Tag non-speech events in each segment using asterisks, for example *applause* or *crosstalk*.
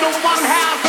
the one house.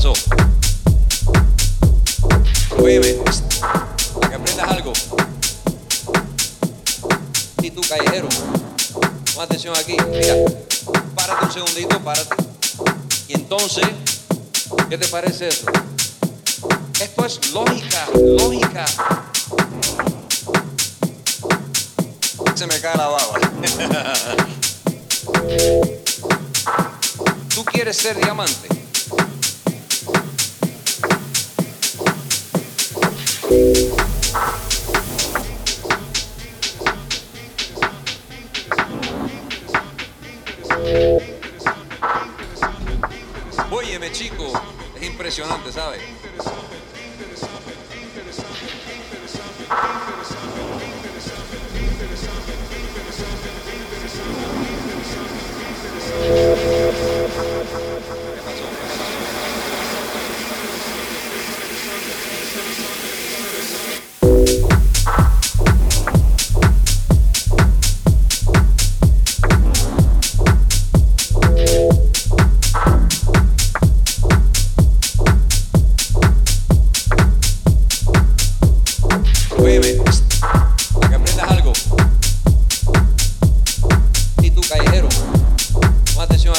pasó. Óyeme, para que aprendas algo. Y tú, callejero, pon atención aquí. Mira, párate un segundito, párate. Y entonces, ¿qué te parece eso? Esto es lógica, lógica. Se me cae la baba. *laughs* Tú quieres ser diamante.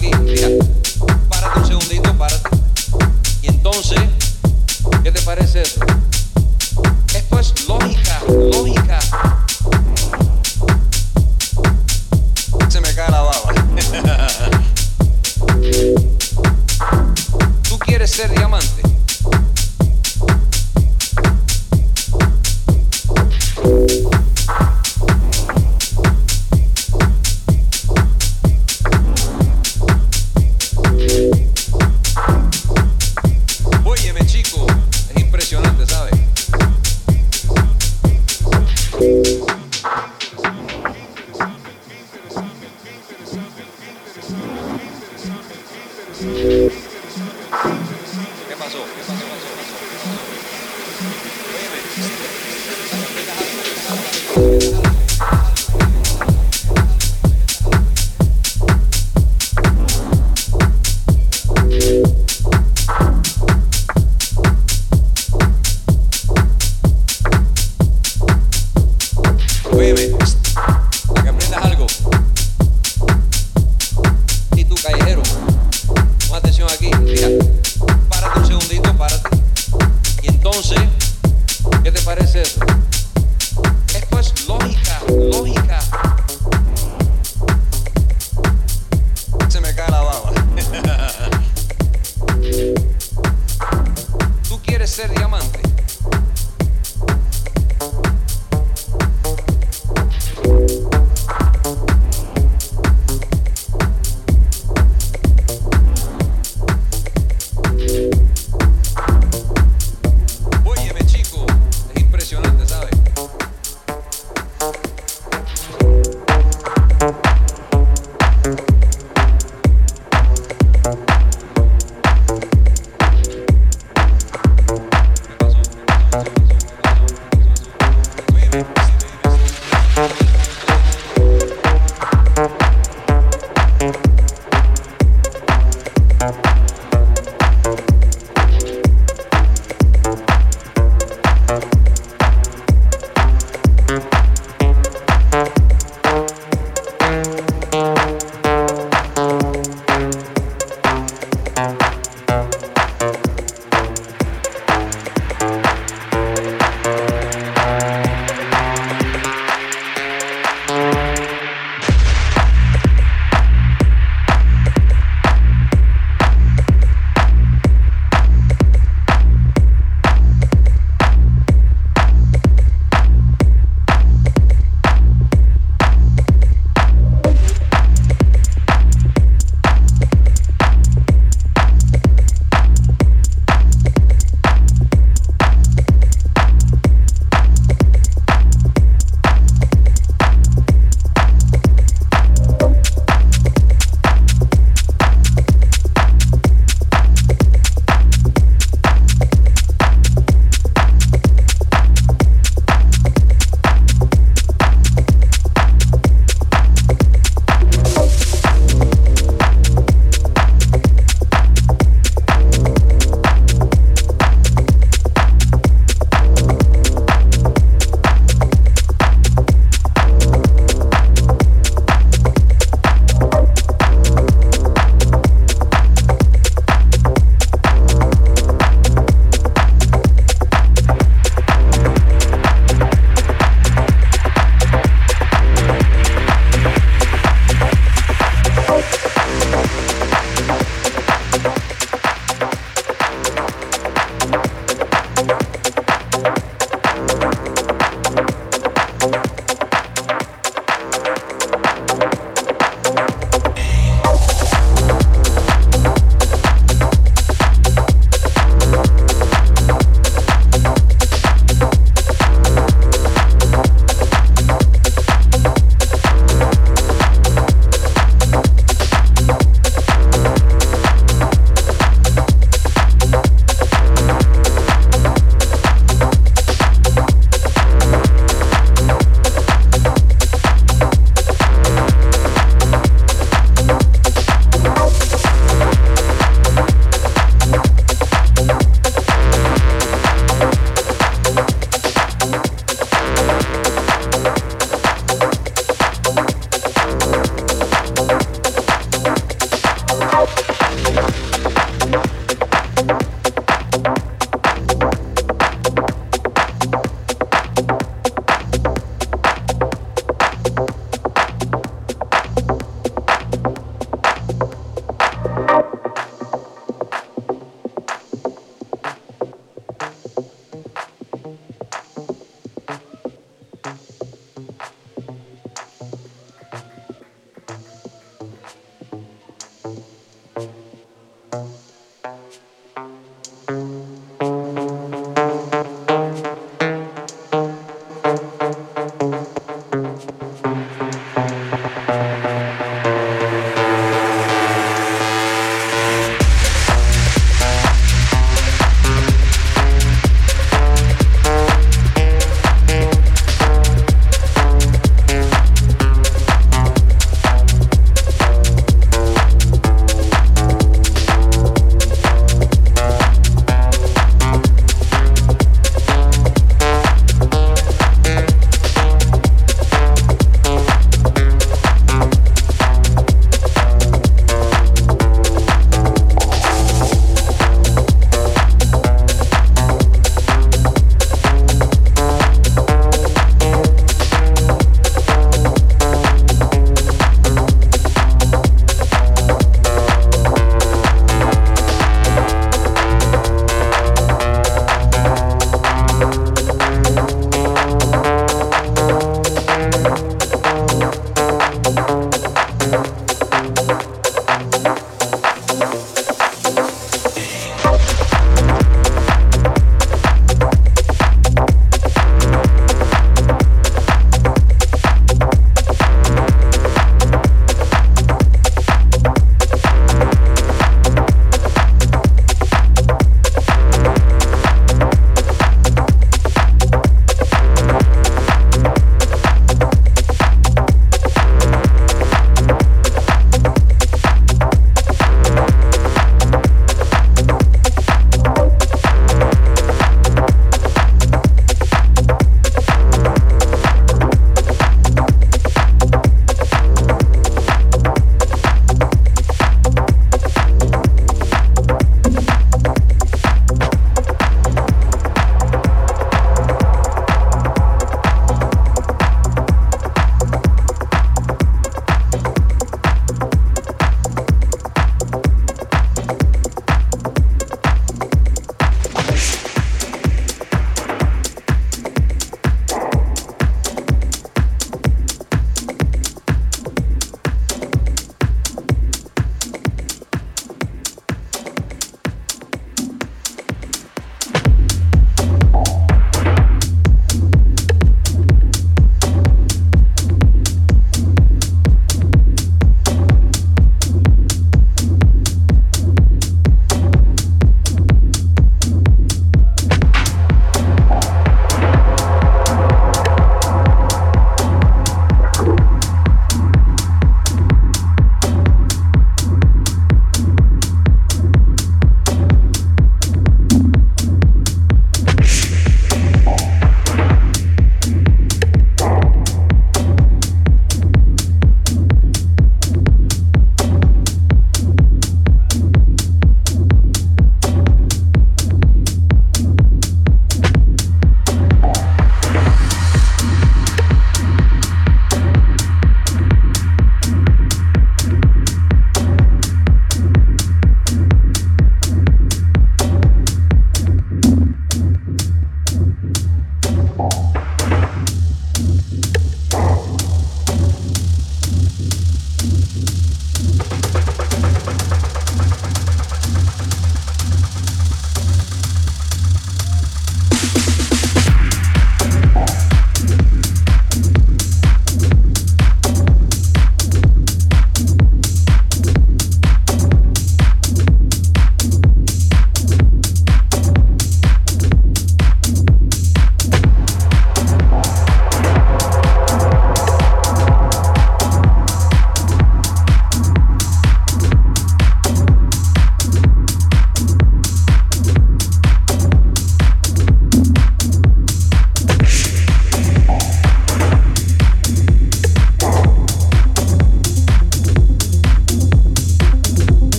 Yeah.